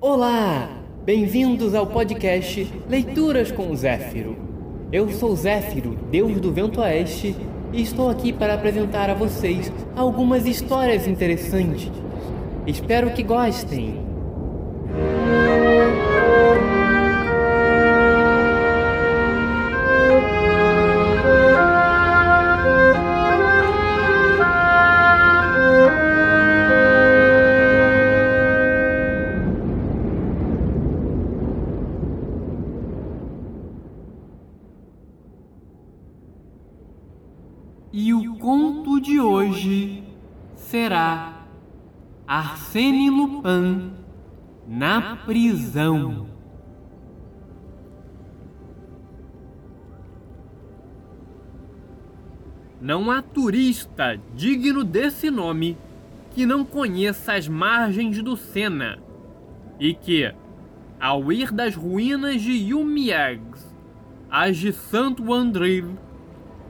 Olá! Bem-vindos ao podcast Leituras com Zéfiro. Eu sou Zéfiro, deus do vento oeste, e estou aqui para apresentar a vocês algumas histórias interessantes. Espero que gostem. Prisão. Não há turista digno desse nome que não conheça as margens do Sena e que, ao ir das ruínas de Yumiegs às de Santo André,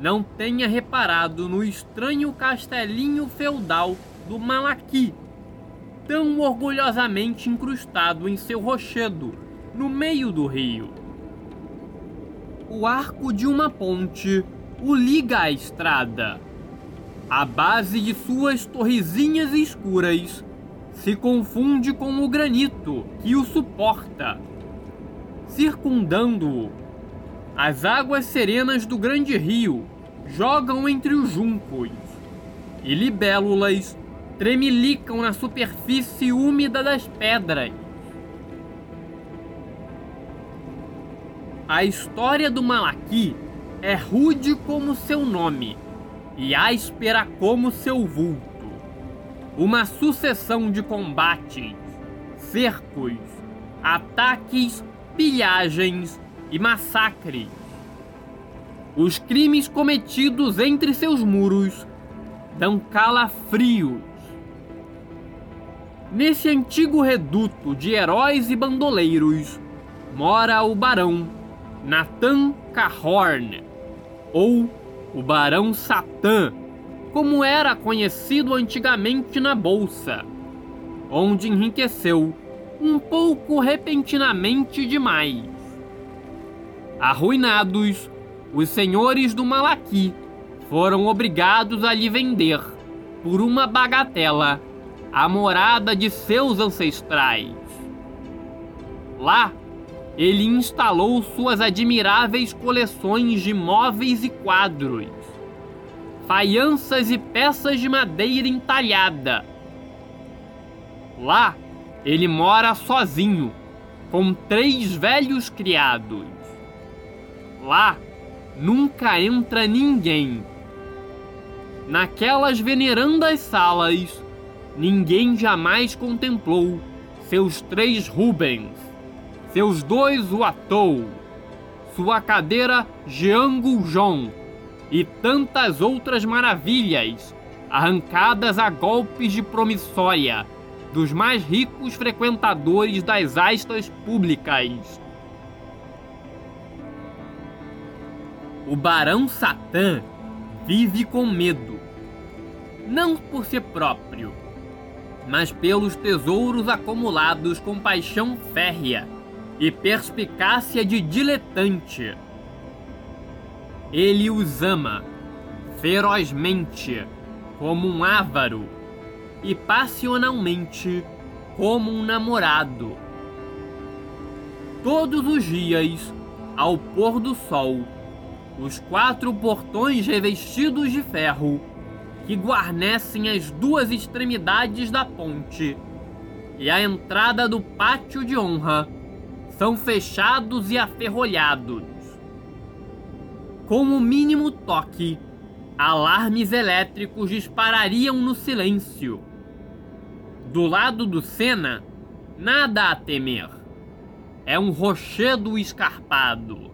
não tenha reparado no estranho castelinho feudal do Malaqui, tão orgulhosamente incrustado em seu rochedo, no meio do rio. O arco de uma ponte o liga à estrada. A base de suas torrezinhas escuras se confunde com o granito que o suporta. Circundando-o, as águas serenas do grande rio jogam entre os juncos e libélulas tremelicam na superfície úmida das pedras. A história do Malaqui é rude como seu nome e áspera como seu vulto. Uma sucessão de combates, cercos, ataques, pilhagens e massacres. Os crimes cometidos entre seus muros dão calafrios. Nesse antigo reduto de heróis e bandoleiros mora o barão Nathan Cahorn, ou o Barão Satã, como era conhecido antigamente na Bolsa, onde enriqueceu um pouco repentinamente demais. Arruinados, os senhores do Malaqui foram obrigados a lhe vender, por uma bagatela, a morada de seus ancestrais. Lá, ele instalou suas admiráveis coleções de móveis e quadros, faianças e peças de madeira entalhada. Lá, ele mora sozinho, com três velhos criados. Lá, nunca entra ninguém. Naquelas venerandas salas, ninguém jamais contemplou seus três Rubens seus dois Wattou, sua cadeira Jean Goujon e tantas outras maravilhas arrancadas a golpes de promissória dos mais ricos frequentadores das astas públicas. O Barão Satã vive com medo, não por si próprio, mas pelos tesouros acumulados com paixão férrea e perspicácia de diletante. Ele os ama ferozmente, como um ávaro, e passionalmente, como um namorado. Todos os dias, ao pôr do sol, os quatro portões revestidos de ferro que guarnecem as duas extremidades da ponte e a entrada do pátio de honra são fechados e aferrolhados. Com o mínimo toque, alarmes elétricos disparariam no silêncio. Do lado do Sena, nada a temer. É um rochedo escarpado.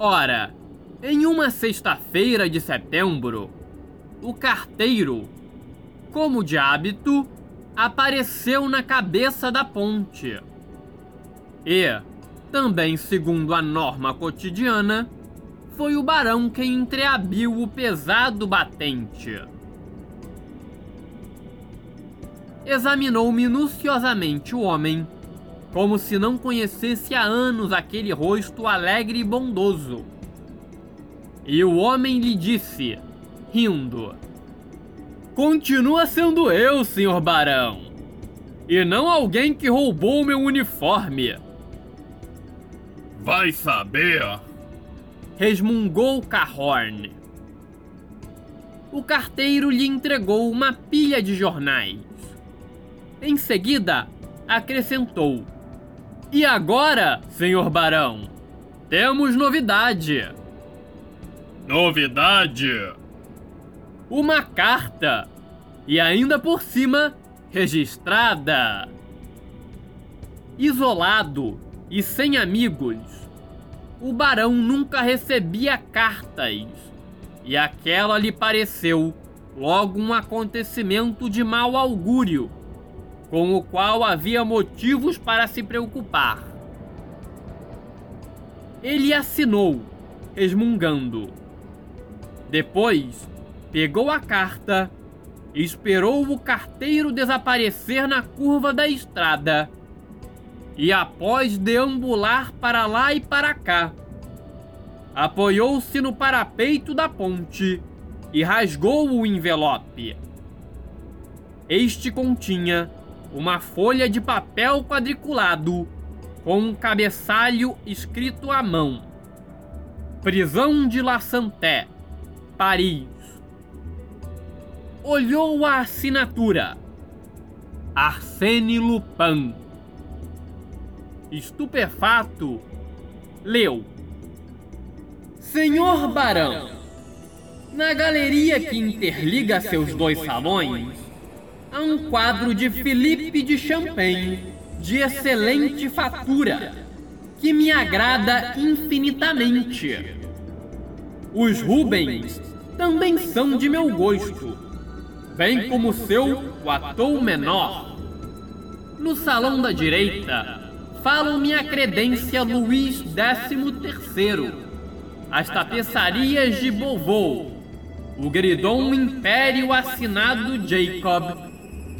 Ora, em uma sexta-feira de setembro, o carteiro, como de hábito, apareceu na cabeça da ponte. E, também segundo a norma cotidiana, foi o barão quem entreabriu o pesado batente. Examinou minuciosamente o homem, como se não conhecesse há anos aquele rosto alegre e bondoso. E o homem lhe disse, rindo: Continua sendo eu, senhor barão, e não alguém que roubou meu uniforme. Vai saber! Resmungou Cahorn. O carteiro lhe entregou uma pilha de jornais. Em seguida, acrescentou: E agora, senhor barão, temos novidade. Novidade? Uma carta! E ainda por cima, registrada. Isolado e sem amigos, o barão nunca recebia cartas, e aquela lhe pareceu logo um acontecimento de mau augúrio, com o qual havia motivos para se preocupar. Ele assinou, resmungando. Depois, pegou a carta, esperou o carteiro desaparecer na curva da estrada e, após deambular para lá e para cá, apoiou-se no parapeito da ponte e rasgou o envelope. Este continha uma folha de papel quadriculado com um cabeçalho escrito à mão: Prisão de La Santé, Paris. Olhou a assinatura: Arsène Lupin. Estupefato, leu: Senhor Barão, na galeria que interliga seus dois salões, há um quadro de Felipe de Champagne de excelente fatura, que me agrada infinitamente. Os Rubens também são de meu gosto, bem como seu Watteau menor. No salão da direita, falam-me a credência Luís XIII, as tapeçarias de Beauvau, o gridom Império assinado Jacob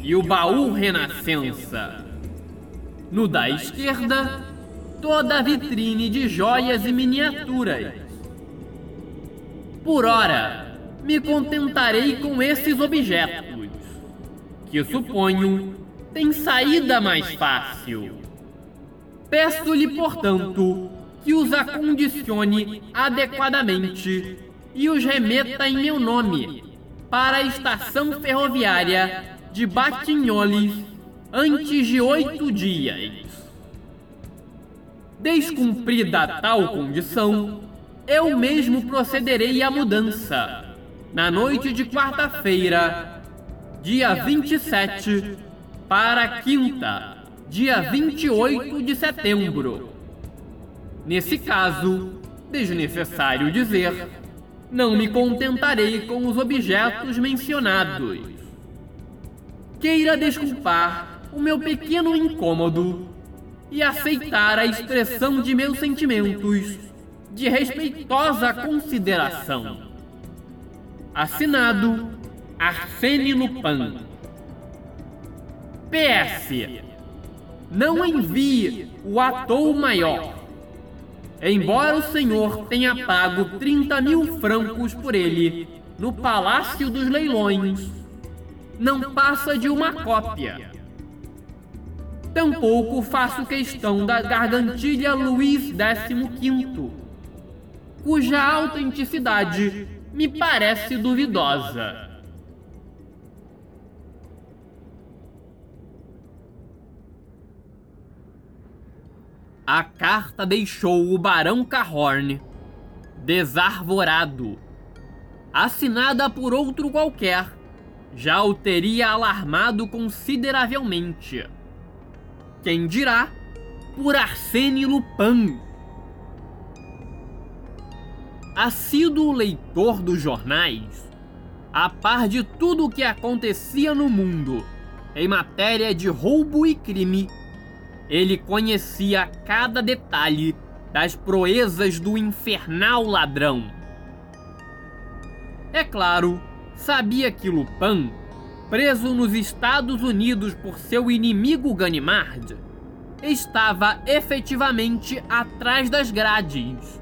e o baú Renascença. No da esquerda, toda a vitrine de joias e miniaturas. Por ora, me contentarei com esses objetos, que suponho têm saída mais fácil. Peço-lhe, portanto, que os acondicione adequadamente e os remeta em meu nome para a estação ferroviária de Batignolles antes de oito dias. Descumprida tal condição, eu mesmo procederei à mudança, na noite de quarta-feira, dia 27, para quinta dia 28 de setembro. Nesse caso, desnecessário dizer, não me contentarei com os objetos mencionados. Queira desculpar o meu pequeno incômodo e aceitar a expressão de meus sentimentos de respeitosa consideração. Assinado Arsène Lupin. PS não envie o ator maior. Embora o senhor tenha pago 30 mil francos por ele no Palácio dos Leilões, não passa de uma cópia. Tampouco faço questão da gargantilha Luís XV, cuja autenticidade me parece duvidosa. A carta deixou o Barão Cahorn desarvorado. Assinada por outro qualquer, já o teria alarmado consideravelmente. Quem dirá por Arsène Lupin? Assíduo leitor dos jornais, a par de tudo o que acontecia no mundo em matéria de roubo e crime, ele conhecia cada detalhe das proezas do infernal ladrão. É claro, sabia que Lupin, preso nos Estados Unidos por seu inimigo Ganimard, estava efetivamente atrás das grades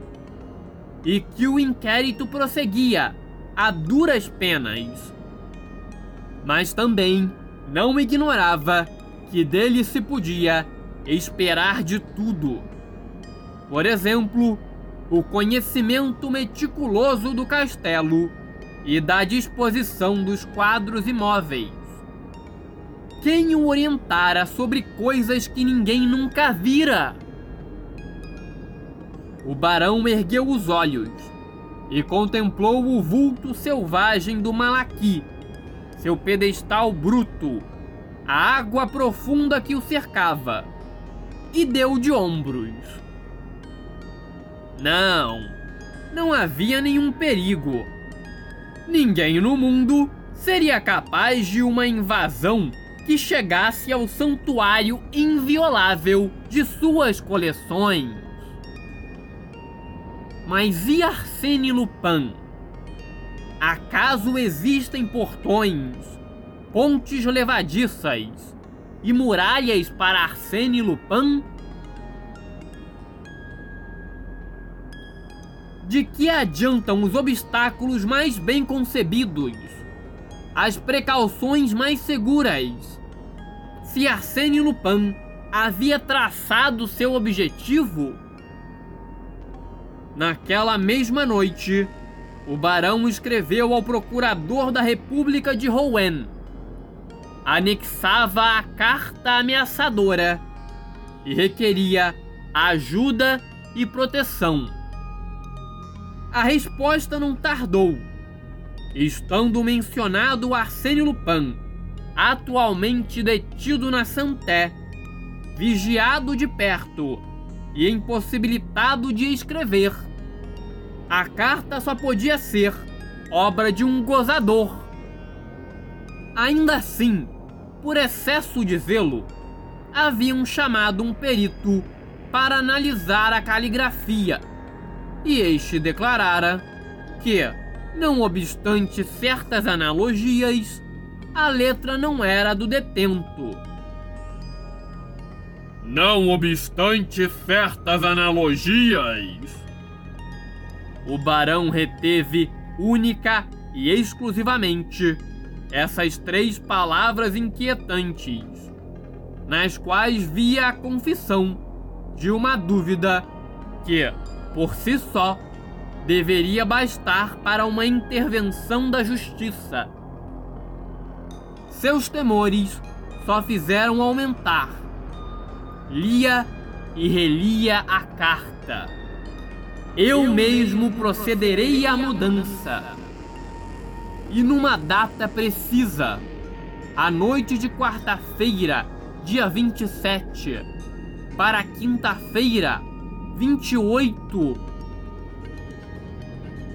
e que o inquérito prosseguia a duras penas. Mas também não ignorava que dele se podia esperar de tudo. Por exemplo, o conhecimento meticuloso do castelo e da disposição dos quadros imóveis. Quem o orientara sobre coisas que ninguém nunca vira? O barão ergueu os olhos e contemplou o vulto selvagem do Malaqui, seu pedestal bruto, a água profunda que o cercava, e deu de ombros. Não, não havia nenhum perigo. Ninguém no mundo seria capaz de uma invasão que chegasse ao santuário inviolável de suas coleções. Mas e Arsène Lupin? Acaso existem portões, pontes levadiças e muralhas para Arsène Lupin? De que adiantam os obstáculos mais bem concebidos, as precauções mais seguras, se Arsène Lupin havia traçado seu objetivo? Naquela mesma noite, o barão escreveu ao procurador da República de Rouen. Anexava a carta ameaçadora e requeria ajuda e proteção. A resposta não tardou, estando mencionado Arsênio Lupin, atualmente detido na Santé, vigiado de perto e impossibilitado de escrever. A carta só podia ser obra de um gozador. Ainda assim, por excesso de zelo, haviam chamado um perito para analisar a caligrafia e este declarara que, não obstante certas analogias, a letra não era do detento. Não obstante certas analogias, o barão reteve única e exclusivamente essas três palavras inquietantes, nas quais via a confissão de uma dúvida que, por si só, deveria bastar para uma intervenção da justiça. Seus temores só fizeram aumentar. Lia e relia a carta. Eu mesmo procederei à mudança. E numa data precisa, a noite de quarta-feira, dia 27, para quinta-feira, 28.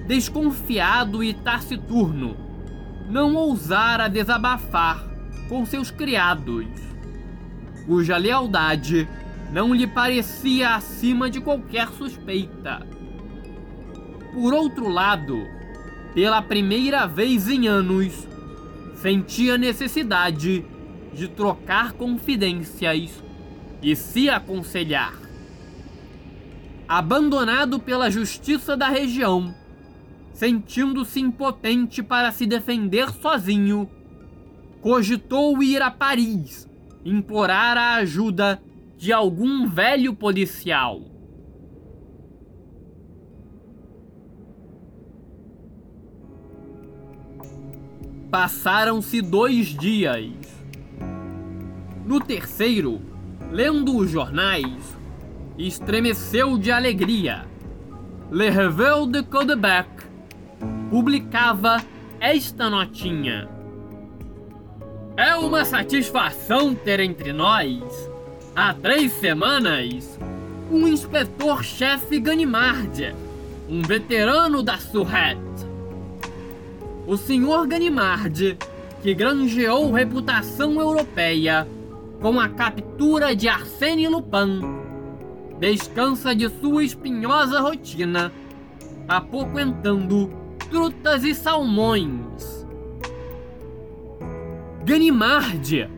Desconfiado e taciturno, não ousara desabafar com seus criados, cuja lealdade não lhe parecia acima de qualquer suspeita. Por outro lado, pela primeira vez em anos, sentia necessidade de trocar confidências e se aconselhar abandonado pela justiça da região, sentindo-se impotente para se defender sozinho, cogitou ir a Paris implorar a ajuda de algum velho policial. Passaram-se dois dias. No terceiro, lendo os jornais, estremeceu de alegria. Le Réveil de Codebec publicava esta notinha. É uma satisfação ter entre nós, há três semanas, um inspetor-chefe Ganimard, um veterano da Surrette. O senhor Ganimard que granjeou reputação europeia com a captura de Arsène Lupin, descansa de sua espinhosa rotina, apoquentando trutas e salmões. Ganimard,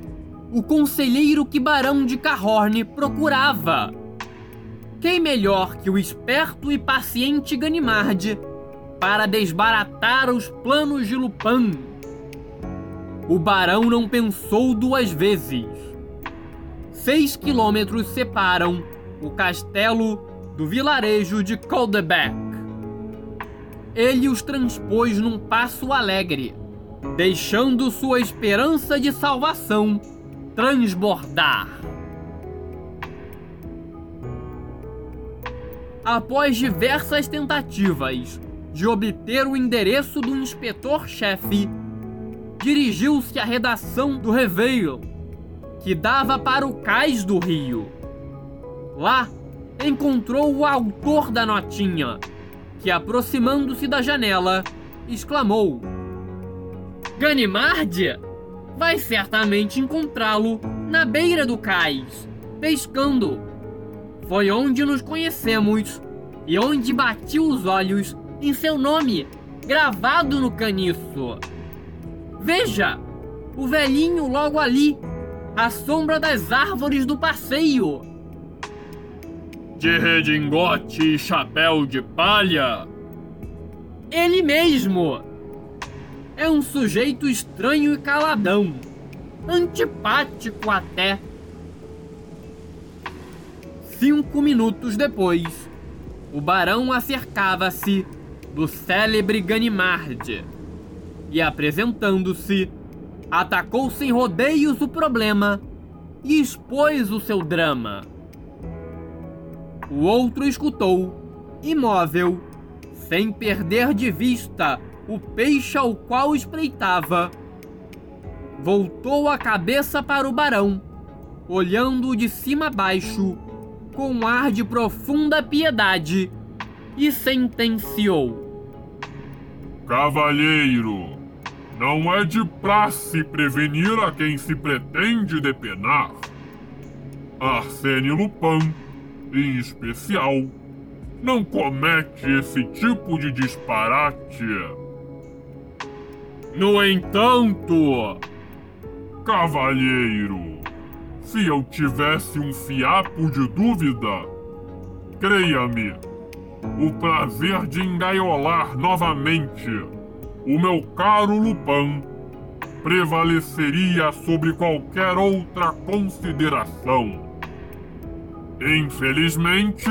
o conselheiro que Barão de Cahorn procurava. Quem melhor que o esperto e paciente Ganimard para desbaratar os planos de Lupin? O barão não pensou duas vezes. Seis quilômetros separam o castelo do vilarejo de Coldebec. Ele os transpôs num passo alegre, deixando sua esperança de salvação transbordar. Após diversas tentativas de obter o endereço do inspetor-chefe, dirigiu-se à redação do Reveil, que dava para o cais do rio. Lá, encontrou o autor da notinha, que, aproximando-se da janela, exclamou: Ganimard? Vai certamente encontrá-lo na beira do cais, pescando. Foi onde nos conhecemos e onde bati os olhos em seu nome, gravado no caniço. Veja! O velhinho logo ali, à sombra das árvores do passeio. De redingote e chapéu de palha? Ele mesmo! É um sujeito estranho e caladão, antipático até. Cinco minutos depois, o barão acercava-se do célebre Ganimard e, apresentando-se, atacou sem rodeios o problema e expôs o seu drama. O outro escutou, imóvel, sem perder de vista o peixe ao qual espreitava. Voltou a cabeça para o barão, olhando de cima a baixo, com um ar de profunda piedade, e sentenciou: Cavalheiro, não é de praxe prevenir a quem se pretende depenar. Arsène Lupin, em especial, não comete esse tipo de disparate. No entanto, cavalheiro, se eu tivesse um fiapo de dúvida, creia-me, o prazer de engaiolar novamente o meu caro Lupin prevaleceria sobre qualquer outra consideração. Infelizmente,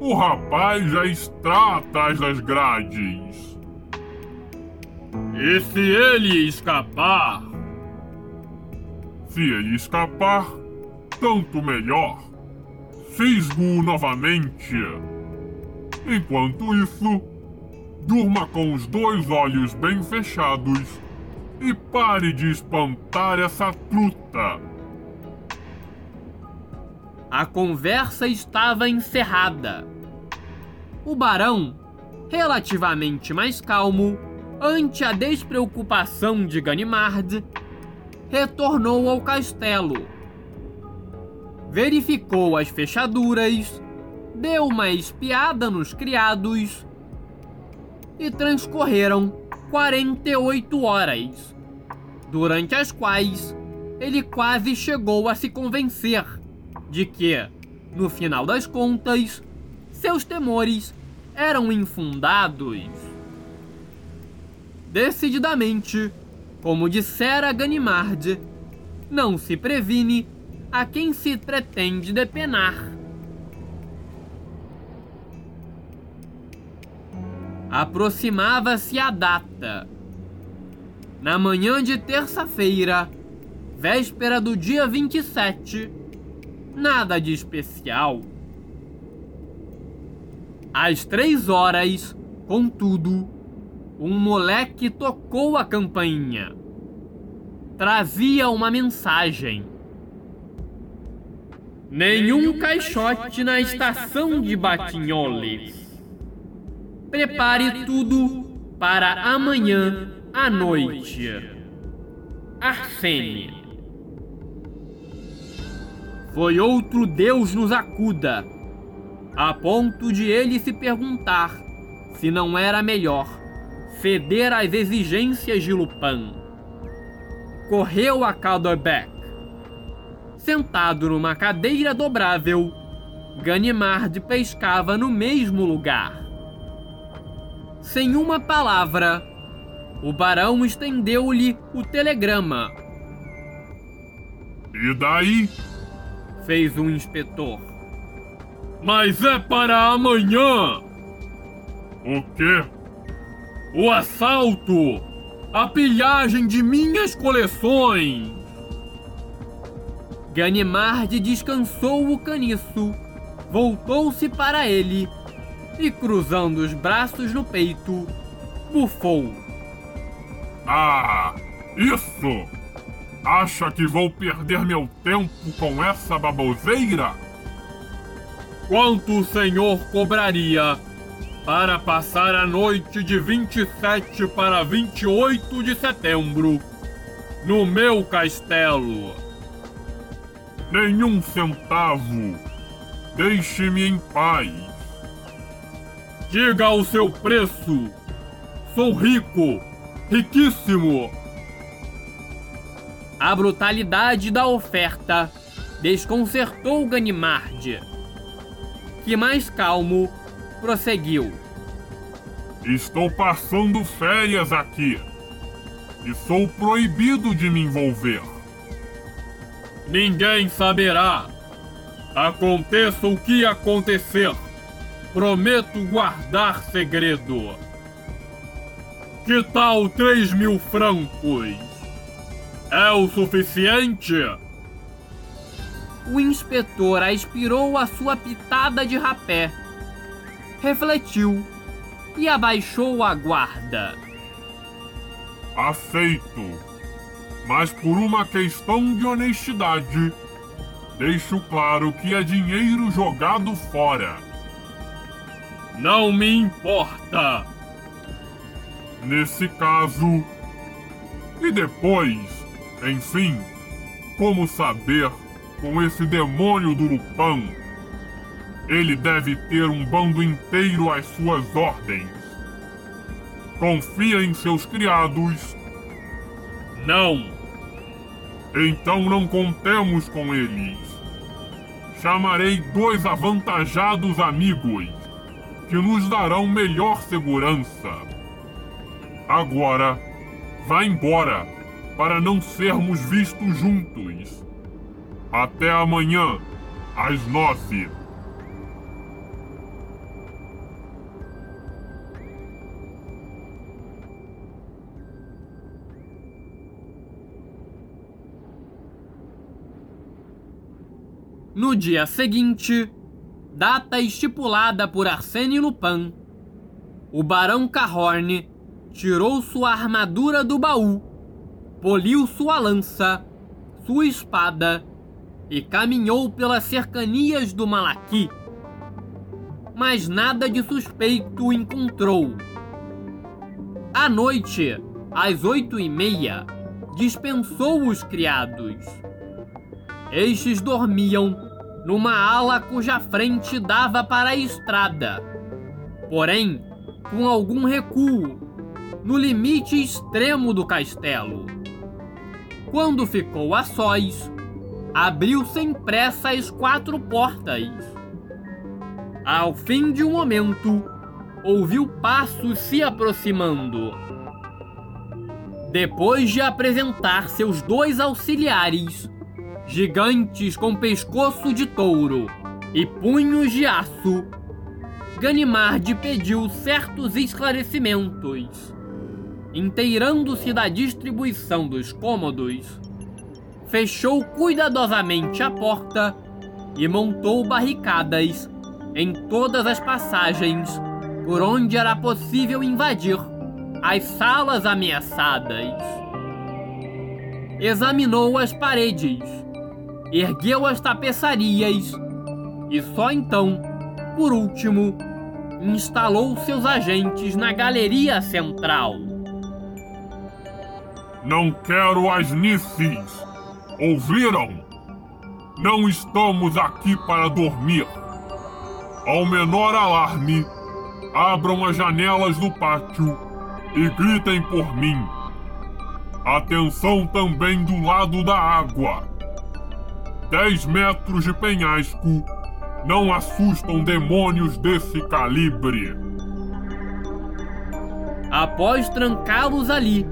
o rapaz já está atrás das grades. E se ele escapar? Se ele escapar, tanto melhor. Fisgo-o novamente. Enquanto isso, durma com os dois olhos bem fechados e pare de espantar essa truta. A conversa estava encerrada. O barão, relativamente mais calmo, ante a despreocupação de Ganimard, retornou ao castelo. Verificou as fechaduras deu uma espiada nos criados e transcorreram 48 horas, durante as quais ele quase chegou a se convencer de que, no final das contas, seus temores eram infundados. Decididamente, como dissera Ganimard, não se previne a quem se pretende depenar. Aproximava-se a data. Na manhã de terça-feira, véspera do dia 27, nada de especial. Às três horas, contudo, um moleque tocou a campainha. Trazia uma mensagem. Nenhum caixote na estação de Batinholes. Prepare tudo para amanhã à noite. Arsene. Foi outro Deus nos acuda, a ponto de ele se perguntar se não era melhor ceder às exigências de Lupin. Correu a Calderbeck. Sentado numa cadeira dobrável, Ganimard pescava no mesmo lugar. Sem uma palavra, o barão estendeu-lhe o telegrama. E daí? Fez o inspetor. Mas é para amanhã! O quê? O assalto! A pilhagem de minhas coleções! Ganimard descansou o caniço, voltou-se para ele e, cruzando os braços no peito, bufou. Ah, isso! Acha que vou perder meu tempo com essa baboseira? Quanto o senhor cobraria para passar a noite de 27 para 28 de setembro no meu castelo? Nenhum centavo. Deixe-me em paz. Diga o seu preço. Sou rico, riquíssimo. A brutalidade da oferta desconcertou Ganimard, que mais calmo prosseguiu. Estou passando férias aqui e sou proibido de me envolver. Ninguém saberá. Aconteça o que acontecer, prometo guardar segredo. Que tal três mil francos? É o suficiente? O inspetor aspirou a sua pitada de rapé, refletiu e abaixou a guarda. Aceito, mas por uma questão de honestidade, deixo claro que é dinheiro jogado fora. Não me importa. Nesse caso. E depois, enfim, como saber com esse demônio do Lupin? Ele deve ter um bando inteiro às suas ordens. Confia em seus criados? Não. Então não contemos com eles. Chamarei dois avantajados amigos que nos darão melhor segurança. Agora, vá embora para não sermos vistos juntos. Até amanhã, às nove. No dia seguinte, data estipulada por Arsène Lupin, o Barão Cahorn tirou sua armadura do baú, poliu sua lança, sua espada e caminhou pelas cercanias do Malaqui. Mas nada de suspeito encontrou. À noite, às oito e meia, dispensou os criados. Estes dormiam numa ala cuja frente dava para a estrada, porém com algum recuo, no limite extremo do castelo. Quando ficou a sós, abriu sem pressa as quatro portas. Ao fim de um momento, ouviu passos se aproximando. Depois de apresentar seus dois auxiliares, gigantes com pescoço de touro e punhos de aço, Ganimard pediu certos esclarecimentos. Inteirando-se da distribuição dos cômodos, fechou cuidadosamente a porta e montou barricadas em todas as passagens por onde era possível invadir as salas ameaçadas. Examinou as paredes ergueu as tapeçarias e só então, por último, instalou seus agentes na galeria central. Não quero as Nissis. Ouviram? Não estamos aqui para dormir. Ao menor alarme, abram as janelas do pátio e gritem por mim. Atenção também do lado da água. Dez metros de penhasco não assustam demônios desse calibre. Após trancá-los ali,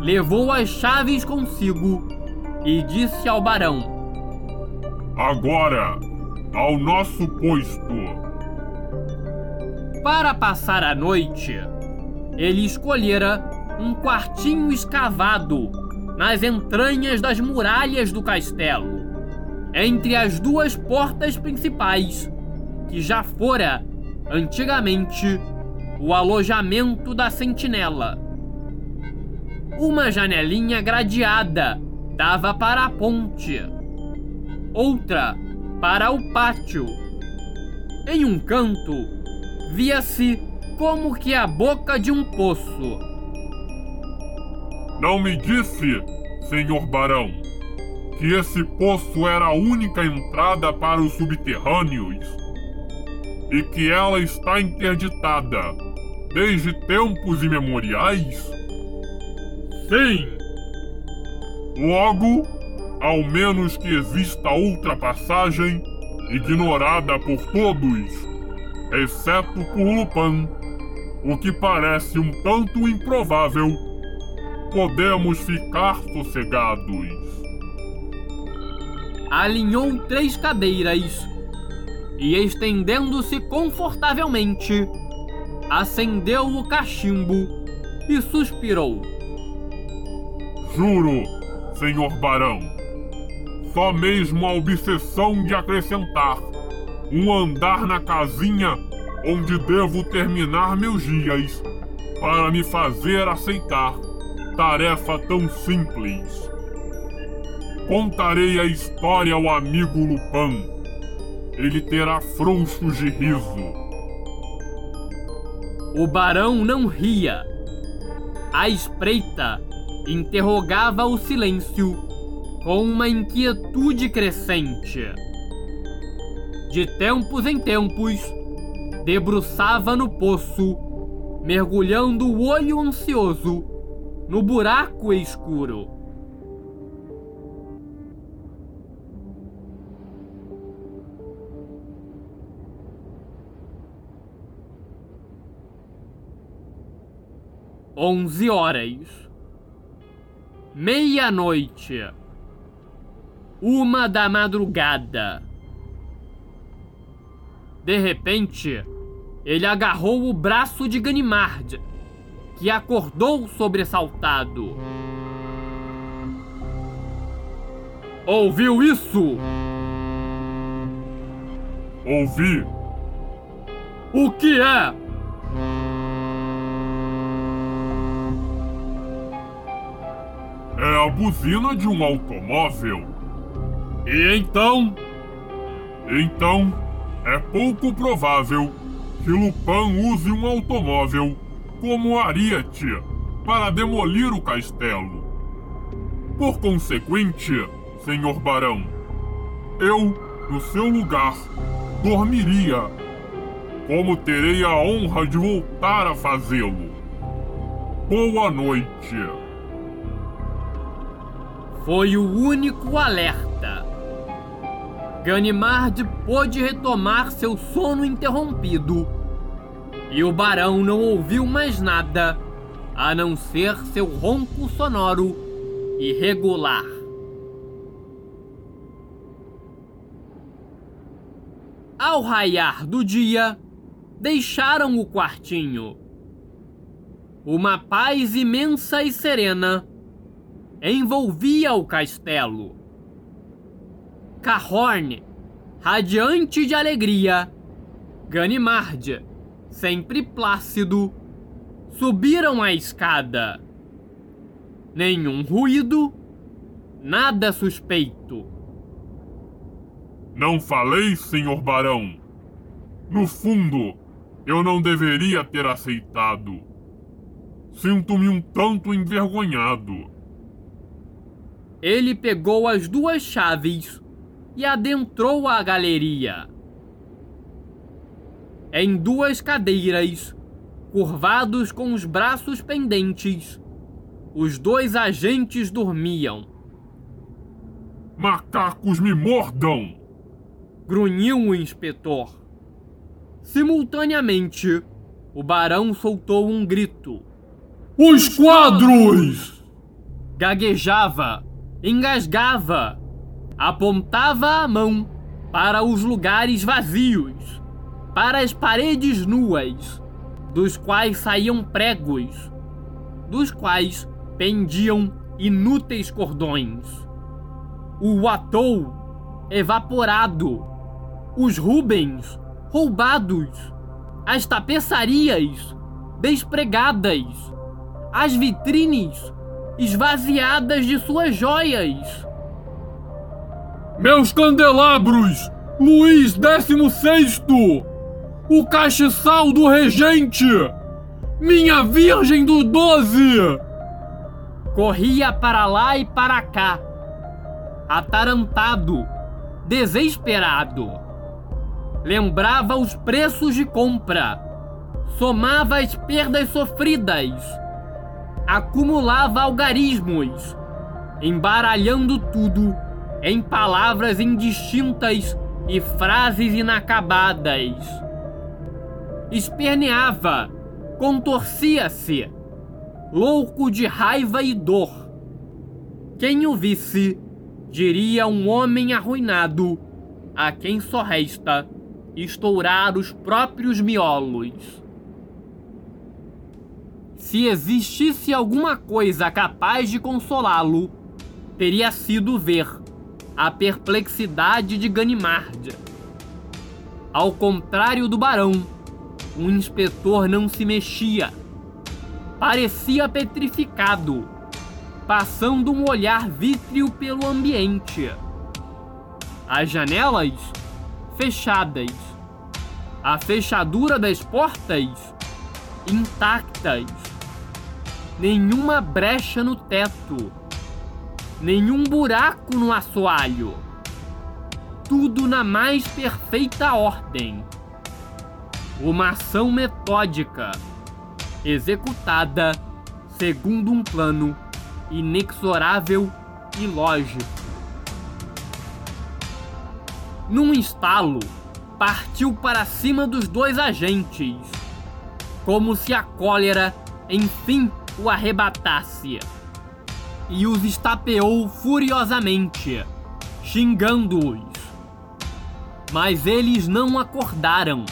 levou as chaves consigo e disse ao barão: Agora, ao nosso posto. Para passar a noite, ele escolhera um quartinho escavado nas entranhas das muralhas do castelo, entre as duas portas principais, que já fora, antigamente, o alojamento da sentinela. Uma janelinha gradeada dava para a ponte, outra para o pátio. Em um canto, via-se como que a boca de um poço. Não me disse, senhor barão, que esse poço era a única entrada para os subterrâneos e que ela está interditada desde tempos imemoriais? Sim! Logo, ao menos que exista outra passagem, ignorada por todos, exceto por Lupin, o que parece um tanto improvável, podemos ficar sossegados. Alinhou três cadeiras e, estendendo-se confortavelmente, acendeu o cachimbo e suspirou. Juro, senhor barão, só mesmo a obsessão de acrescentar um andar na casinha onde devo terminar meus dias para me fazer aceitar tarefa tão simples. Contarei a história ao amigo Lupin. Ele terá frouxos de riso. O barão não ria. A espreita interrogava o silêncio com uma inquietude crescente. De tempos em tempos, debruçava no poço, mergulhando o olho ansioso no buraco escuro. Onze horas. Meia-noite. Uma da madrugada. De repente, ele agarrou o braço de Ganimard, que acordou sobressaltado. Ouviu isso? Ouvi. O que é? É a buzina de um automóvel. E então? Então, é pouco provável que Lupin use um automóvel como ariete para demolir o castelo. Por consequente, senhor barão, eu, no seu lugar, dormiria, como terei a honra de voltar a fazê-lo. Boa noite. Foi o único alerta. Ganimard pôde retomar seu sono interrompido. E o barão não ouviu mais nada a não ser seu ronco sonoro e regular. Ao raiar do dia, deixaram o quartinho. Uma paz imensa e serena envolvia o castelo. Cahorn, radiante de alegria, Ganimard, sempre plácido, subiram a escada. Nenhum ruído, nada suspeito. Não falei, senhor barão. No fundo, eu não deveria ter aceitado. Sinto-me um tanto envergonhado. Ele pegou as duas chaves e adentrou a galeria. Em duas cadeiras, curvados com os braços pendentes, os dois agentes dormiam. Macacos me mordam! grunhiu o inspetor. Simultaneamente, o barão soltou um grito. Os quadros! Gaguejava, engasgava, apontava a mão para os lugares vazios, para as paredes nuas, dos quais saíam pregos, dos quais pendiam inúteis cordões. O atou evaporado os Rubens roubados, as tapeçarias despregadas, as vitrines esvaziadas de suas joias. Meus candelabros, Luís XVI, o castiçal do regente, minha Virgem do Doze! Corria para lá e para cá, atarantado, desesperado lembrava os preços de compra, somava as perdas sofridas, acumulava algarismos, embaralhando tudo em palavras indistintas e frases inacabadas. Esperneava, contorcia-se, louco de raiva e dor. Quem o visse diria um homem arruinado, a quem só resta estourar os próprios miolos. Se existisse alguma coisa capaz de consolá-lo, teria sido ver a perplexidade de Ganimard. Ao contrário do barão, o inspetor não se mexia. Parecia petrificado, passando um olhar vítreo pelo ambiente. As janelas fechadas. A fechadura das portas intactas. Nenhuma brecha no teto. Nenhum buraco no assoalho. Tudo na mais perfeita ordem. Uma ação metódica, executada segundo um plano inexorável e lógico. Num estalo, partiu para cima dos dois agentes, como se a cólera enfim o arrebatasse, e os estapeou furiosamente, xingando-os. Mas eles não acordaram.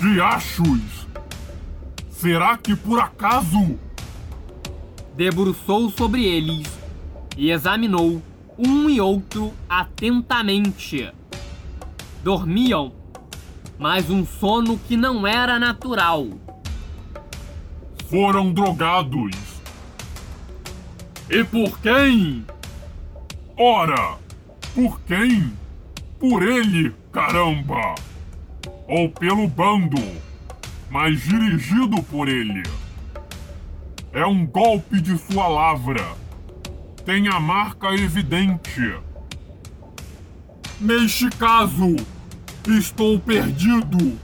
Diachos! Será que por acaso? Debruçou sobre eles e examinou um e outro atentamente. Dormiam, mas um sono que não era natural. Foram drogados. E por quem? Ora, por quem? Por ele, caramba! Ou pelo bando, mas dirigido por ele. É um golpe de sua lavra tem a marca evidente. Neste caso, estou perdido.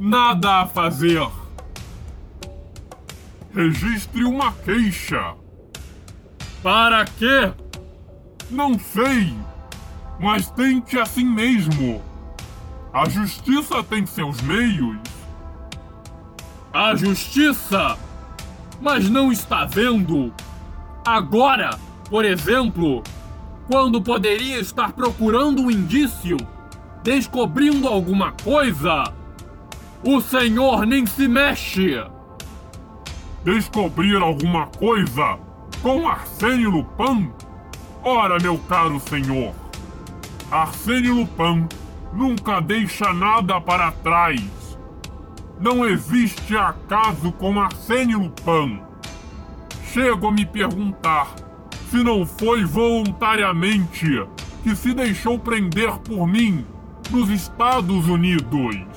Nada a fazer. Registre uma queixa. Para quê? Não sei, mas tente assim mesmo. A justiça tem seus meios. A justiça? Mas não está vendo? Agora por exemplo, quando poderia estar procurando um indício, descobrindo alguma coisa, o senhor nem se mexe. Descobrir alguma coisa com Arsênio Lupin? Ora, meu caro senhor, Arsênio Lupin nunca deixa nada para trás. Não existe acaso com Arsênio Lupin. Chego a me perguntar se não foi voluntariamente que se deixou prender por mim nos Estados Unidos.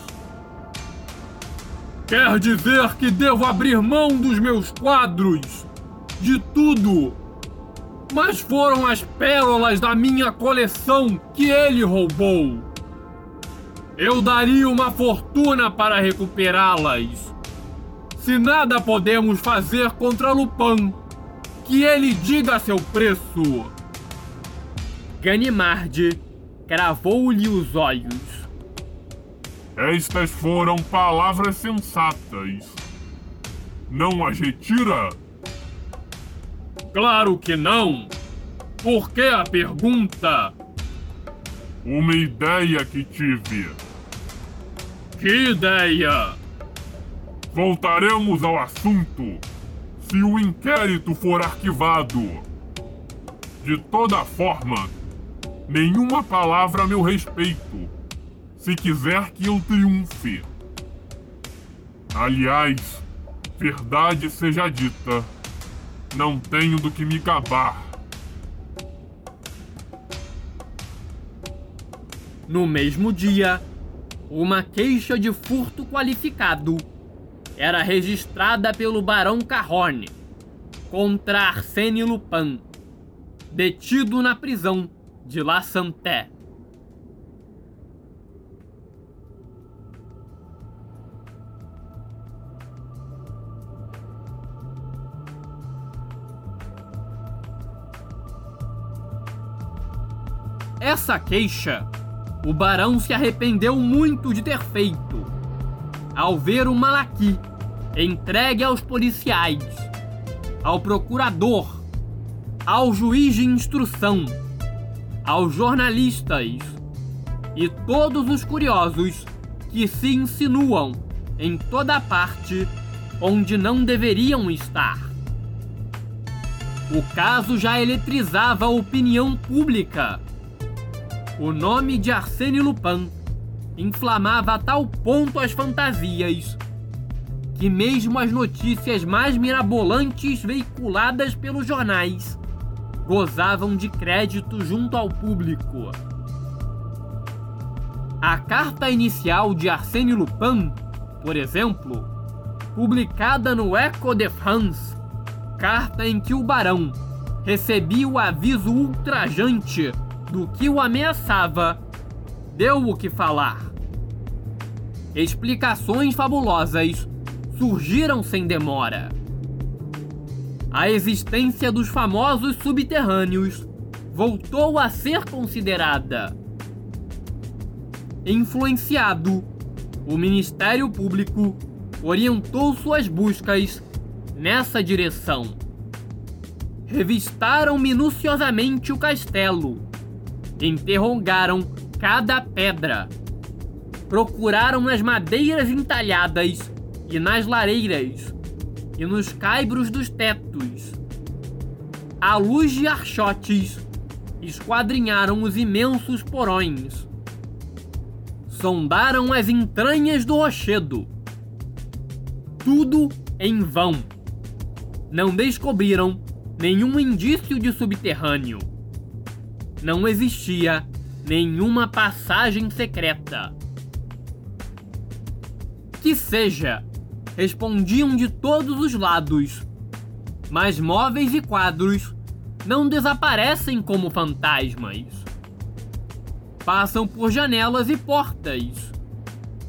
Quer dizer que devo abrir mão dos meus quadros? De tudo? Mas foram as pérolas da minha coleção que ele roubou. Eu daria uma fortuna para recuperá-las. Se nada podemos fazer contra Lupin, que ele diga seu preço. Ganimard cravou-lhe os olhos. Estas foram palavras sensatas. Não as retira? Claro que não. Por que a pergunta? Uma ideia que tive. Que ideia? Voltaremos ao assunto se o inquérito for arquivado. De toda forma, nenhuma palavra a meu respeito, se quiser que eu triunfe. Aliás, verdade seja dita, não tenho do que me gabar. No mesmo dia, uma queixa de furto qualificado era registrada pelo Barão Carrone contra Arsène Lupin, detido na prisão de La Santé. Essa queixa, o barão se arrependeu muito de ter feito. Ao ver o Malaqui entregue aos policiais, ao procurador, ao juiz de instrução, aos jornalistas e todos os curiosos que se insinuam em toda parte onde não deveriam estar. O caso já eletrizava a opinião pública. O nome de Arsène Lupin inflamava a tal ponto as fantasias que mesmo as notícias mais mirabolantes veiculadas pelos jornais gozavam de crédito junto ao público. A carta inicial de Arsène Lupin, por exemplo, publicada no Echo de France, carta em que o barão recebia o aviso ultrajante do que o ameaçava, deu o que falar. Explicações fabulosas surgiram sem demora. A existência dos famosos subterrâneos voltou a ser considerada. Influenciado, o Ministério Público orientou suas buscas nessa direção. Revistaram minuciosamente o castelo, interrogaram cada pedra, procuraram nas madeiras entalhadas e nas lareiras, e nos caibros dos tetos. À luz de archotes, esquadrinharam os imensos porões. Sondaram as entranhas do rochedo. Tudo em vão. Não descobriram nenhum indício de subterrâneo. Não existia nenhuma passagem secreta. Que seja respondiam de todos os lados. Mas móveis e quadros não desaparecem como fantasmas. Passam por janelas e portas.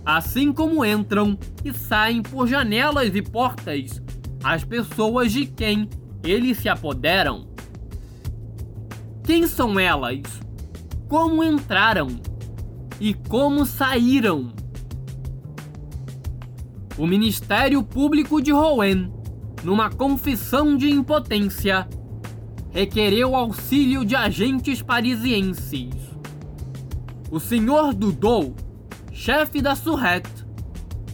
Assim como entram e saem por janelas e portas as pessoas de quem eles se apoderam. Quem são elas? Como entraram? E como saíram? o Ministério Público de Rouen, numa confissão de impotência, requereu auxílio de agentes parisienses. O senhor Dudou, chefe da Surrette,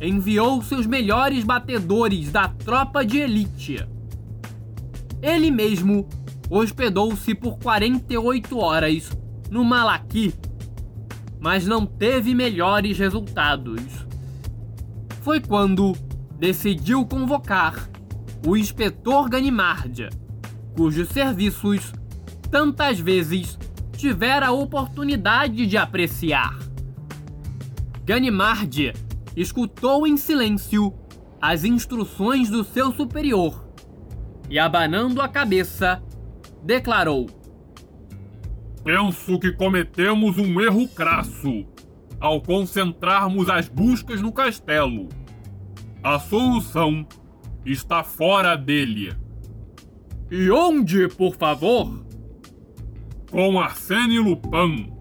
enviou seus melhores batedores da tropa de elite. Ele mesmo hospedou-se por 48 horas no Malaqui, mas não teve melhores resultados foi quando decidiu convocar o inspetor Ganimardia, cujos serviços tantas vezes tivera a oportunidade de apreciar. Ganimardia escutou em silêncio as instruções do seu superior e, abanando a cabeça, declarou: Penso que cometemos um erro crasso ao concentrarmos as buscas no castelo. A solução está fora dele. E onde, por favor? Com Arsène Lupin.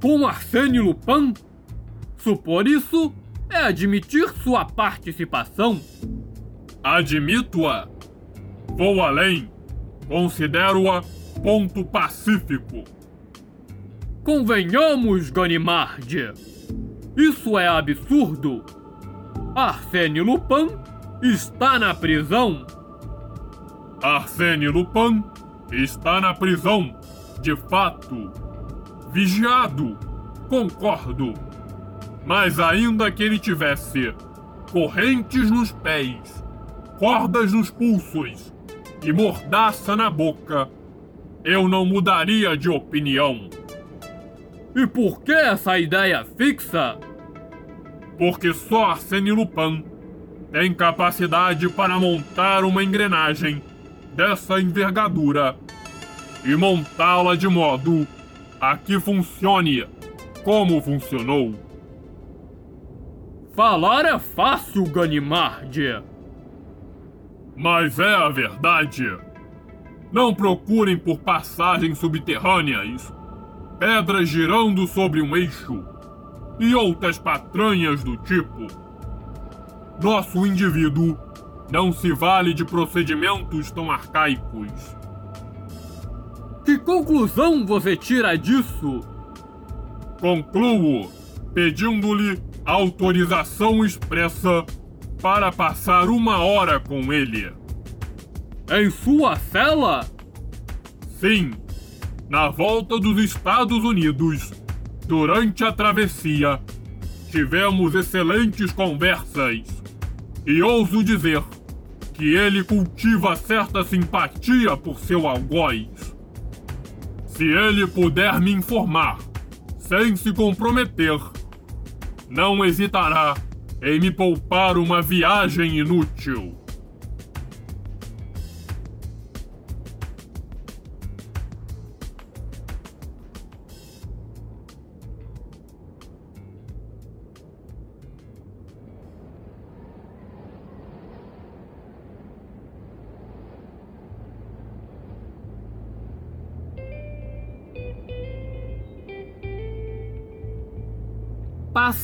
Com Arsène Lupin? Supor isso é admitir sua participação. Admito-a. Vou além. Considero-a ponto pacífico. Convenhamos, Ganimard. Isso é absurdo. Arsène Lupin está na prisão. Arsène Lupin está na prisão, de fato. Vigiado, concordo. Mas ainda que ele tivesse correntes nos pés, cordas nos pulsos e mordaça na boca, eu não mudaria de opinião. E por que essa ideia fixa? Porque só Arsène Lupin tem capacidade para montar uma engrenagem dessa envergadura e montá-la de modo a que funcione como funcionou. Falar é fácil, Ganimard. Mas é a verdade. Não procurem por passagens subterrâneas, pedras girando sobre um eixo e outras patranhas do tipo. Nosso indivíduo não se vale de procedimentos tão arcaicos. Que conclusão você tira disso? Concluo pedindo-lhe autorização expressa para passar uma hora com ele. Em sua cela? Sim, na volta dos Estados Unidos, durante a travessia, tivemos excelentes conversas. E ouso dizer que ele cultiva certa simpatia por seu algoz. Se ele puder me informar, sem se comprometer, não hesitará em me poupar uma viagem inútil.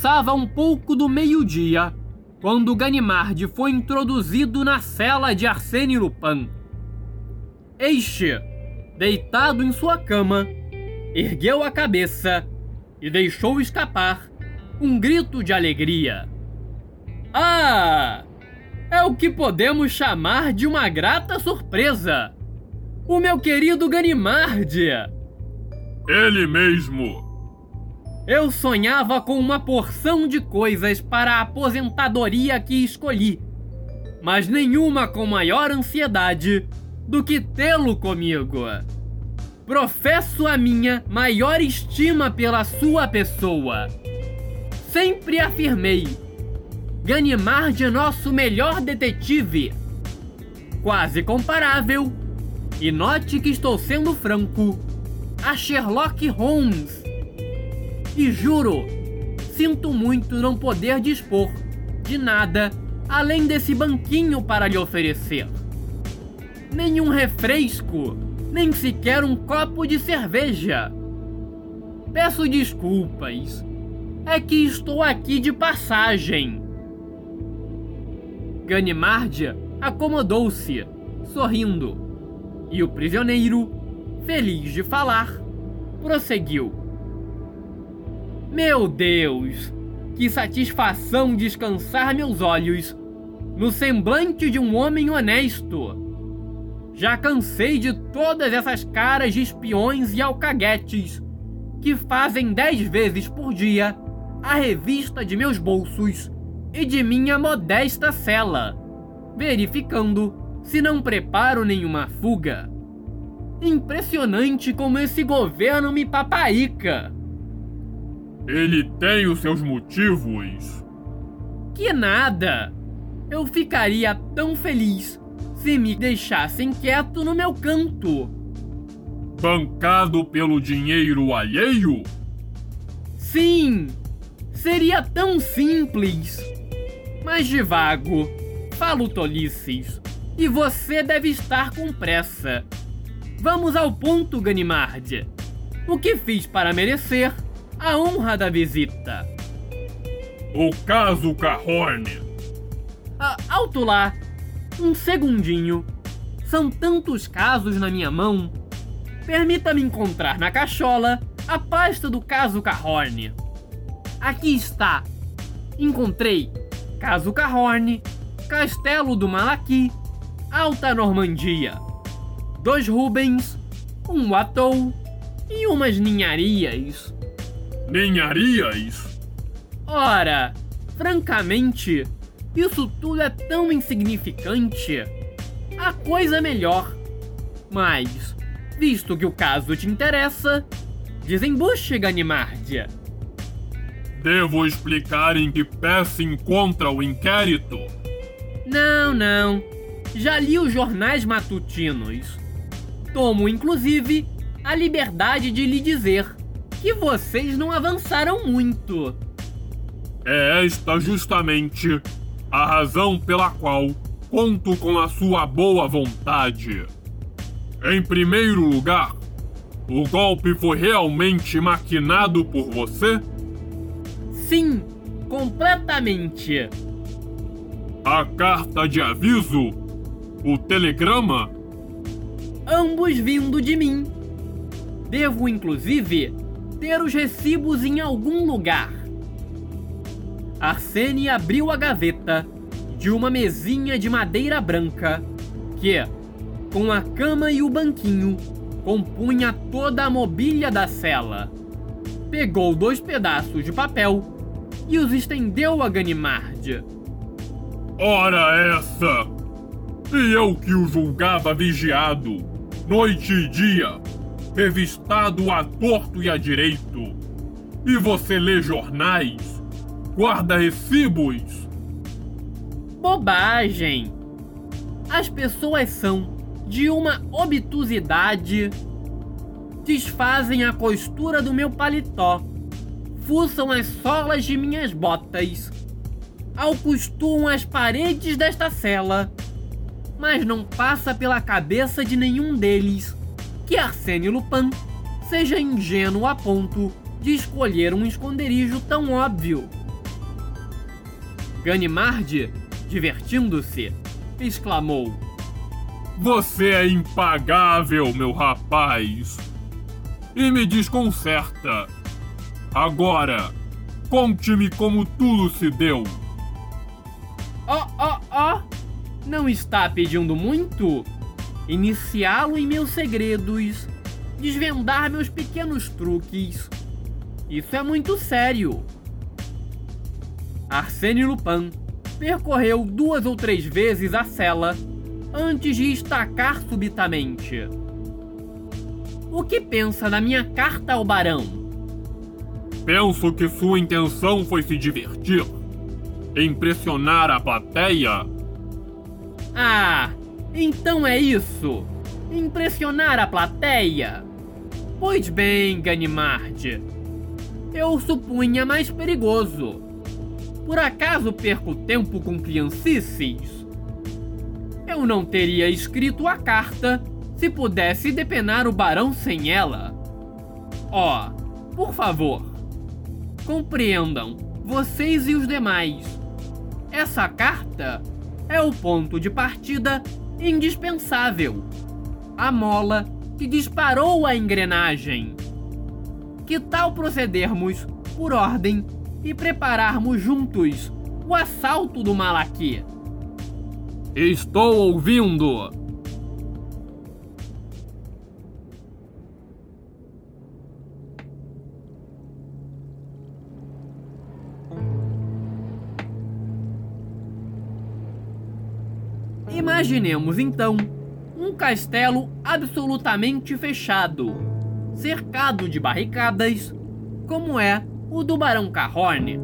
Passava um pouco do meio-dia quando Ganimard foi introduzido na cela de Arsène Lupin. Este, deitado em sua cama, ergueu a cabeça e deixou escapar um grito de alegria. Ah! É o que podemos chamar de uma grata surpresa! O meu querido Ganimard! Ele mesmo! Eu sonhava com uma porção de coisas para a aposentadoria que escolhi, mas nenhuma com maior ansiedade do que tê-lo comigo. Professo a minha maior estima pela sua pessoa. Sempre afirmei: Ganimard é nosso melhor detetive. Quase comparável, e note que estou sendo franco, a Sherlock Holmes juro, sinto muito não poder dispor de nada além desse banquinho para lhe oferecer. Nenhum refresco, nem sequer um copo de cerveja. Peço desculpas. É que estou aqui de passagem. Ganimard acomodou-se, sorrindo, e o prisioneiro, feliz de falar, prosseguiu. Meu Deus! Que satisfação descansar meus olhos no semblante de um homem honesto. Já cansei de todas essas caras de espiões e alcaguetes que fazem dez vezes por dia a revista de meus bolsos e de minha modesta cela, verificando se não preparo nenhuma fuga. Impressionante como esse governo me papaica. Ele tem os seus motivos. Que nada! Eu ficaria tão feliz se me deixassem quieto no meu canto. Bancado pelo dinheiro alheio? Sim! Seria tão simples. Mas de vago, falo tolices. E você deve estar com pressa. Vamos ao ponto, Ganimard. O que fiz para merecer a honra da visita? O caso Cahorn. Ah, alto lá! Um segundinho. São tantos casos na minha mão. Permita-me encontrar na cachola a pasta do caso Cahorn. Aqui está. Encontrei Caso Cahorn, Castelo do Malaqui, Alta Normandia, dois Rubens, um Atou e umas ninharias. Ninharias? Ora, francamente, isso tudo é tão insignificante. A coisa melhor. Mas, visto que o caso te interessa, desembuche, Ganimárdia. Devo explicar em que pé se encontra o inquérito? Não, não. Já li os jornais matutinos. Tomo, inclusive, a liberdade de lhe dizer que vocês não avançaram muito. É esta justamente a razão pela qual conto com a sua boa vontade. Em primeiro lugar, o golpe foi realmente maquinado por você? Sim, completamente. A carta de aviso? O telegrama? Ambos vindo de mim. Devo, inclusive, ter os recibos em algum lugar. Arsene abriu a gaveta de uma mesinha de madeira branca que, com a cama e o banquinho, compunha toda a mobília da cela. Pegou dois pedaços de papel e os estendeu a Ganimard. Ora essa! E eu que o julgava vigiado, noite e dia, revistado a torto e a direito. E você lê jornais, guarda recibos. Bobagem! As pessoas são de uma obtusidade. Desfazem a costura do meu paletó fuçam as solas de minhas botas, alcostuam as paredes desta cela, mas não passa pela cabeça de nenhum deles que Arsène Lupin seja ingênuo a ponto de escolher um esconderijo tão óbvio. Ganimard, divertindo-se, exclamou: Você é impagável, meu rapaz! E me desconcerta Agora, conte-me como tudo se deu. Oh, oh, oh! Não está pedindo muito? Iniciá-lo em meus segredos, desvendar meus pequenos truques. Isso é muito sério. Arsène Lupin percorreu duas ou três vezes a cela antes de estacar subitamente. O que pensa da minha carta ao barão? Penso que sua intenção foi se divertir. Impressionar a plateia. Ah, então é isso. Impressionar a plateia. Pois bem, Ganimard. Eu supunha mais perigoso. Por acaso perco tempo com criancices? Eu não teria escrito a carta se pudesse depenar o barão sem ela. Ó, oh, por favor, Compreendam, vocês e os demais. Essa carta é o ponto de partida indispensável. A mola que disparou a engrenagem. Que tal procedermos por ordem e prepararmos juntos o assalto do Malaqui? Estou ouvindo! Imaginemos então um castelo absolutamente fechado, cercado de barricadas, como é o do Barão Cahorn.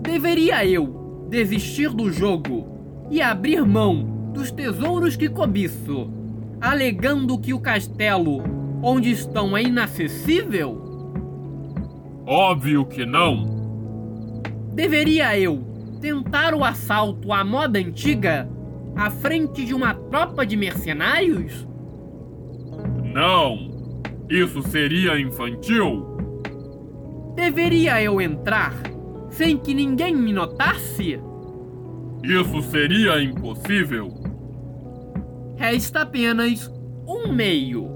Deveria eu desistir do jogo e abrir mão dos tesouros que cobiço, alegando que o castelo onde estão é inacessível? Óbvio que não. Deveria eu tentar o assalto à moda antiga à frente de uma tropa de mercenários? Não. Isso seria infantil. Deveria eu entrar sem que ninguém me notasse? Isso seria impossível. Resta apenas um meio: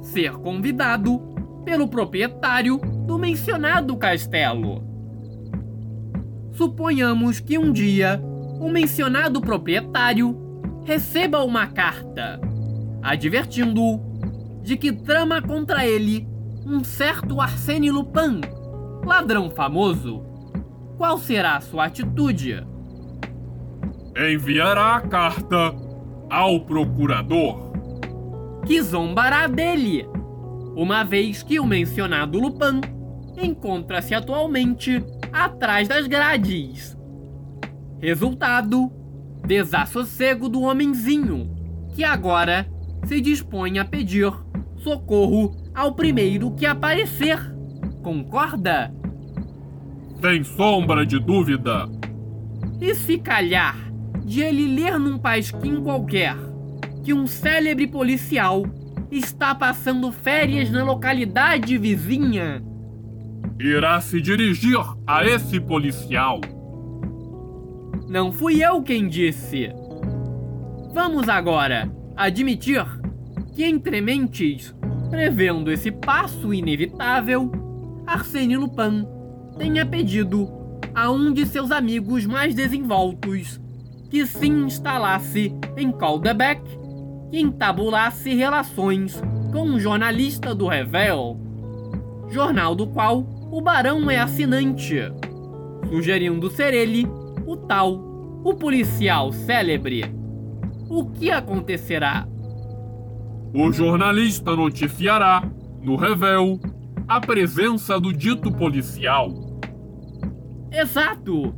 ser convidado pelo proprietário do mencionado castelo. Suponhamos que um dia o mencionado proprietário receba uma carta advertindo-o de que trama contra ele um certo Arsène Lupin, ladrão famoso. Qual será a sua atitude? Enviará a carta ao procurador, que zombará dele, uma vez que o mencionado Lupin encontra-se atualmente atrás das grades. Resultado: desassossego do homenzinho, que agora se dispõe a pedir socorro ao primeiro que aparecer. Concorda? sem sombra de dúvida. E se calhar de ele ler num pasquim qualquer que um célebre policial está passando férias na localidade vizinha? Irá se dirigir a esse policial. Não fui eu quem disse. Vamos agora admitir que entre mentes, prevendo esse passo inevitável, Arsène Lupin tenha pedido a um de seus amigos mais desenvoltos que se instalasse em Caldebec e entabulasse relações com um jornalista do Revel, jornal do qual o barão é assinante, sugerindo ser ele o tal, o policial célebre. O que acontecerá? O jornalista noticiará, no Revel, a presença do dito policial. Exato!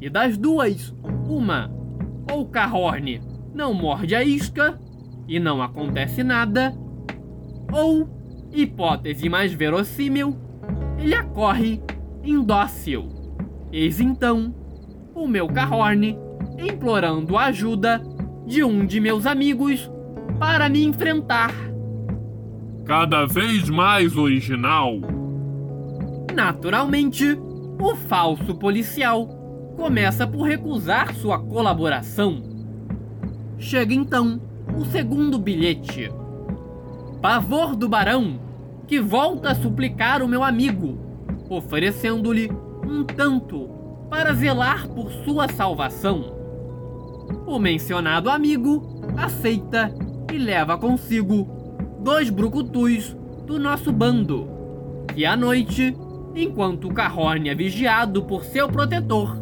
E das duas, uma, ou Cahorn não morde a isca e não acontece nada, ou, hipótese mais verossímil, ele acorre indócil. Eis então o meu Cahorn implorando a ajuda de um de meus amigos para me enfrentar. Cada vez mais original. Naturalmente, o falso policial começa por recusar sua colaboração. Chega então o segundo bilhete. Pavor do barão, que volta a suplicar o meu amigo, oferecendo-lhe um tanto para zelar por sua salvação. O mencionado amigo aceita e leva consigo dois brucutus do nosso bando, que à noite, enquanto o Cahorn é vigiado por seu protetor,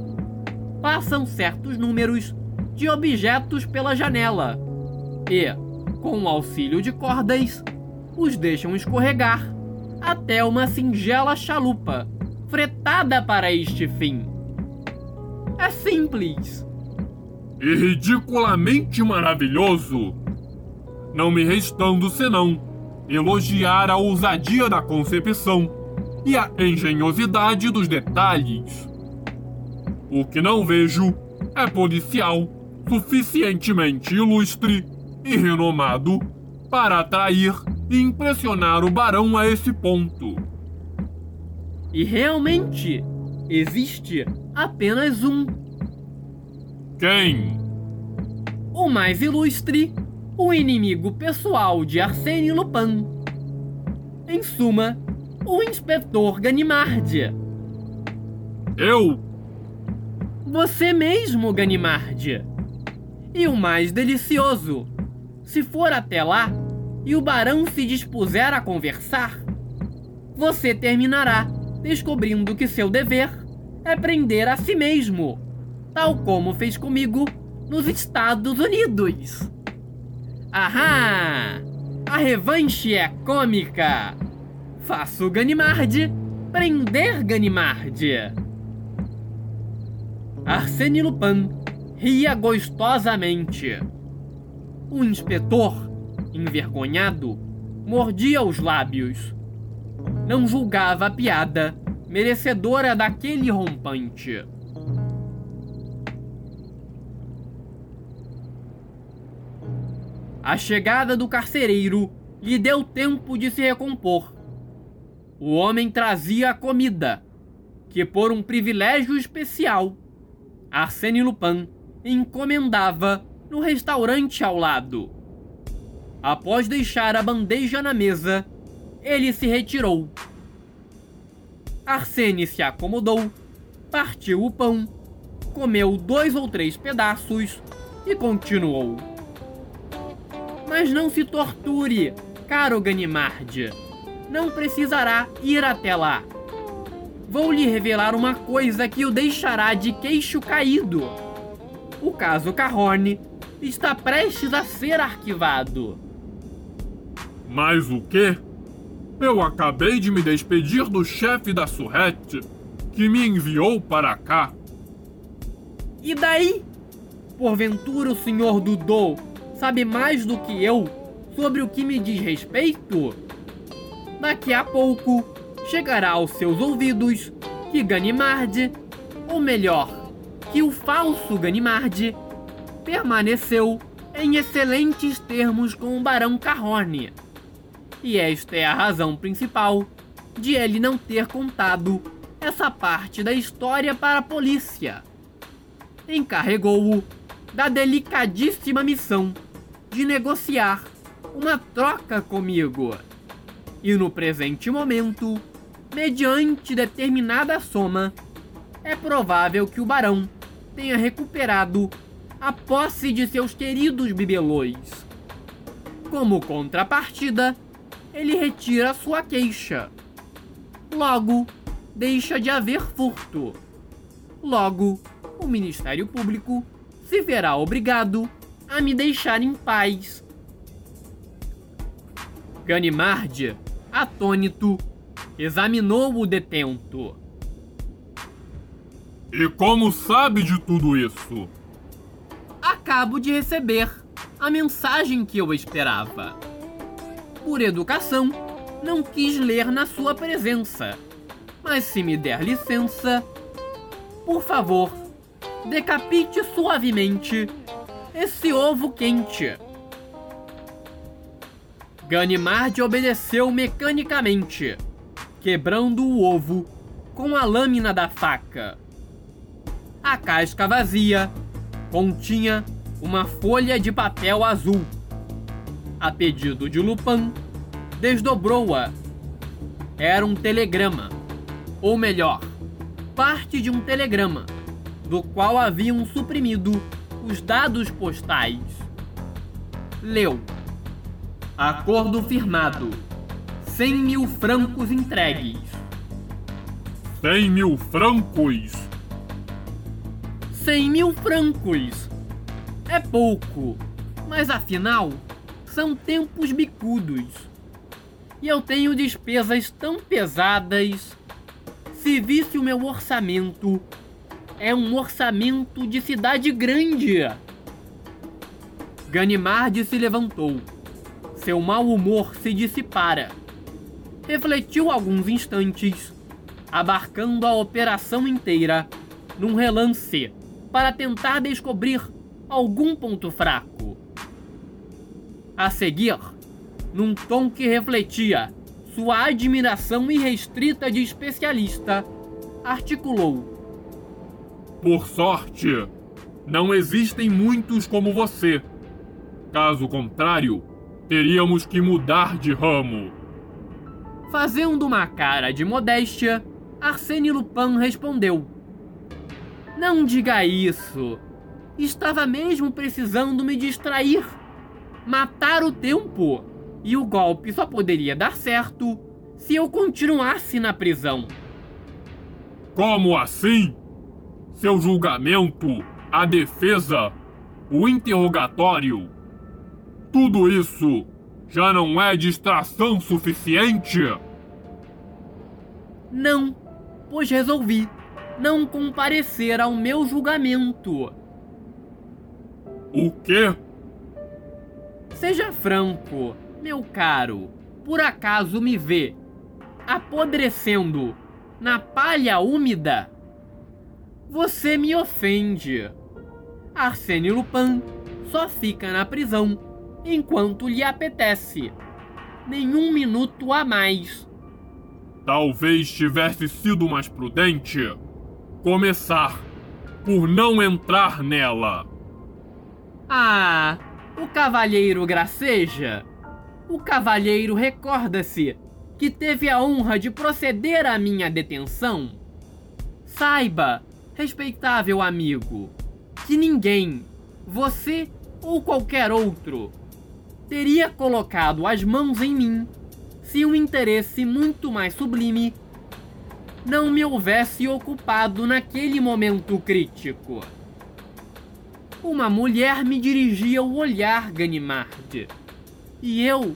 passam certos números de objetos pela janela e, com o auxílio de cordas, os deixam escorregar até uma singela chalupa fretada para este fim. É simples. E ridiculamente maravilhoso. Não me restando senão elogiar a ousadia da concepção e a engenhosidade dos detalhes. O que não vejo é policial suficientemente ilustre e renomado para atrair e impressionar o barão a esse ponto. E realmente, existe apenas um. Quem? O mais ilustre, o inimigo pessoal de Arsène Lupin. Em suma, o inspetor Ganimard. Eu? Você mesmo, Ganimard. E o mais delicioso, se for até lá e o barão se dispuser a conversar, você terminará descobrindo que seu dever é prender a si mesmo, tal como fez comigo nos Estados Unidos. Ahá! A revanche é cômica! Faço Ganimard prender Ganimard. Arsène Lupin ria gostosamente. O inspetor, envergonhado, mordia os lábios. Não julgava a piada merecedora daquele rompante. A chegada do carcereiro lhe deu tempo de se recompor. O homem trazia a comida, que por um privilégio especial, Arsène Lupin encomendava no restaurante ao lado. Após deixar a bandeja na mesa, ele se retirou. Arsène se acomodou, partiu o pão, comeu dois ou três pedaços e continuou. Mas não se torture, caro Ganimard. Não precisará ir até lá. Vou lhe revelar uma coisa que o deixará de queixo caído. O caso Carrone está prestes a ser arquivado. Mas o quê? Eu acabei de me despedir do chefe da Surrete, que me enviou para cá. E daí? Porventura o senhor Dudô sabe mais do que eu sobre o que me diz respeito? Daqui a pouco chegará aos seus ouvidos que Ganimard, ou melhor, que o falso Ganimard, permaneceu em excelentes termos com o Barão Carrone. E esta é a razão principal de ele não ter contado essa parte da história para a polícia. Encarregou-o da delicadíssima missão de negociar uma troca comigo. E no presente momento, mediante determinada soma, é provável que o barão tenha recuperado a posse de seus queridos bibelôs. Como contrapartida, ele retira sua queixa. Logo, deixa de haver furto. Logo, o Ministério Público se verá obrigado a me deixar em paz. Ganimard, atônito, examinou o detento. E como sabe de tudo isso? Acabo de receber a mensagem que eu esperava. Por educação, não quis ler na sua presença. Mas se me der licença, por favor, decapite suavemente esse ovo quente. Ganimard obedeceu mecanicamente, quebrando o ovo com a lâmina da faca. A casca vazia continha uma folha de papel azul. A pedido de Lupin, desdobrou-a. Era um telegrama, ou melhor, parte de um telegrama, do qual haviam suprimido os dados postais. Leu. Acordo firmado. 100 mil francos entregues. 100 mil francos? 100 mil francos. É pouco, mas afinal, são tempos bicudos. E eu tenho despesas tão pesadas. Se visse o meu orçamento, é um orçamento de cidade grande. Ganimard se levantou. Seu mau humor se dissipara. Refletiu alguns instantes, abarcando a operação inteira num relance para tentar descobrir algum ponto fraco. A seguir, num tom que refletia sua admiração irrestrita de especialista, articulou por sorte, não existem muitos como você. Caso contrário, teríamos que mudar de ramo. Fazendo uma cara de modéstia, Arsène Lupin respondeu: Não diga isso. Estava mesmo precisando me distrair. Matar o tempo. E o golpe só poderia dar certo se eu continuasse na prisão. Como assim? seu julgamento, a defesa, o interrogatório. Tudo isso já não é distração suficiente? Não, pois resolvi não comparecer ao meu julgamento. O quê? Seja franco, meu caro. Por acaso me vê apodrecendo na palha úmida? Você me ofende. Arsène Lupin só fica na prisão enquanto lhe apetece. Nenhum minuto a mais. Talvez tivesse sido mais prudente começar por não entrar nela. Ah, o cavalheiro graceja. O cavalheiro recorda-se que teve a honra de proceder à minha detenção. Saiba, respeitável amigo, que ninguém, você ou qualquer outro, teria colocado as mãos em mim se um interesse muito mais sublime não me houvesse ocupado naquele momento crítico. Uma mulher me dirigia o olhar, Ganimard, e eu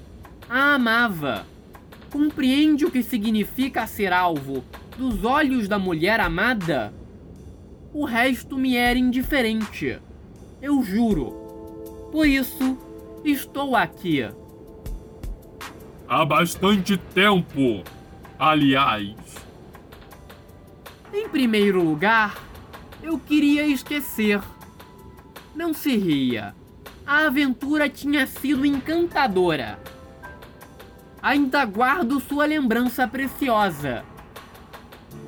a amava. Compreende o que significa ser alvo dos olhos da mulher amada? O resto me era indiferente, eu juro. Por isso, estou aqui. Há bastante tempo, aliás. Em primeiro lugar, eu queria esquecer. Não se ria. A aventura tinha sido encantadora. Ainda guardo sua lembrança preciosa.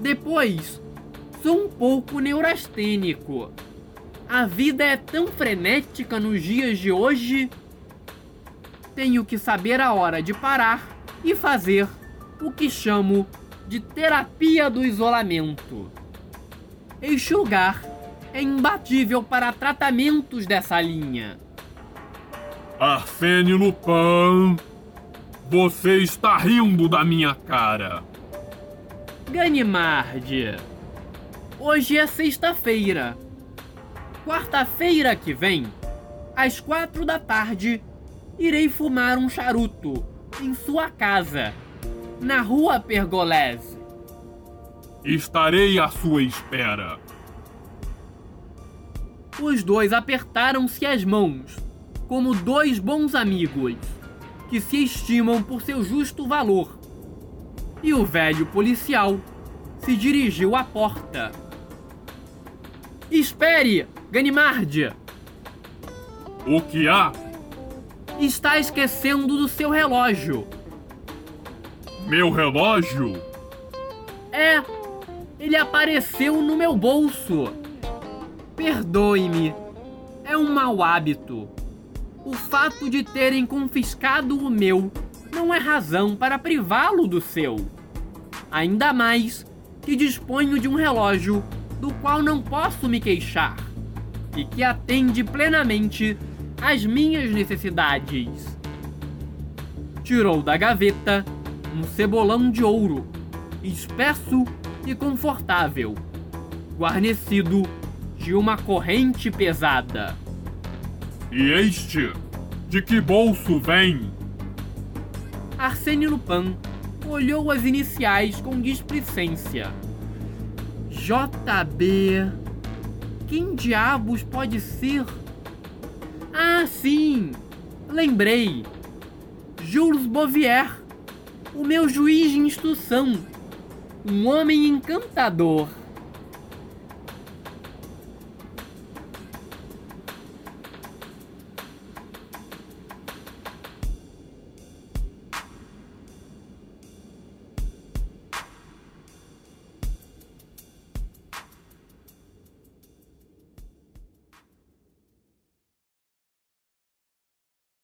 Depois, sou um pouco neurastênico. A vida é tão frenética nos dias de hoje. Tenho que saber a hora de parar e fazer o que chamo de terapia do isolamento. Este lugar é imbatível para tratamentos dessa linha. Arsênio Lupin, você está rindo da minha cara. Ganimard, hoje é sexta-feira. Quarta-feira que vem, às quatro da tarde, irei fumar um charuto em sua casa na rua Pergolese. Estarei à sua espera. Os dois apertaram-se as mãos, como dois bons amigos, que se estimam por seu justo valor. E o velho policial se dirigiu à porta. Espere, Ganimard! O que há? Está esquecendo do seu relógio. Meu relógio? É, ele apareceu no meu bolso. Perdoe-me, é um mau hábito. O fato de terem confiscado o meu não é razão para privá-lo do seu. Ainda mais que disponho de um relógio do qual não posso me queixar e que atende plenamente às minhas necessidades. Tirou da gaveta um cebolão de ouro, espesso e confortável, guarnecido de uma corrente pesada. E este? De que bolso vem? Arsênio Lupin olhou as iniciais com displicência. JB. Quem diabos pode ser? Ah, sim! Lembrei! Jules Bouvier o meu juiz de instrução, um homem encantador.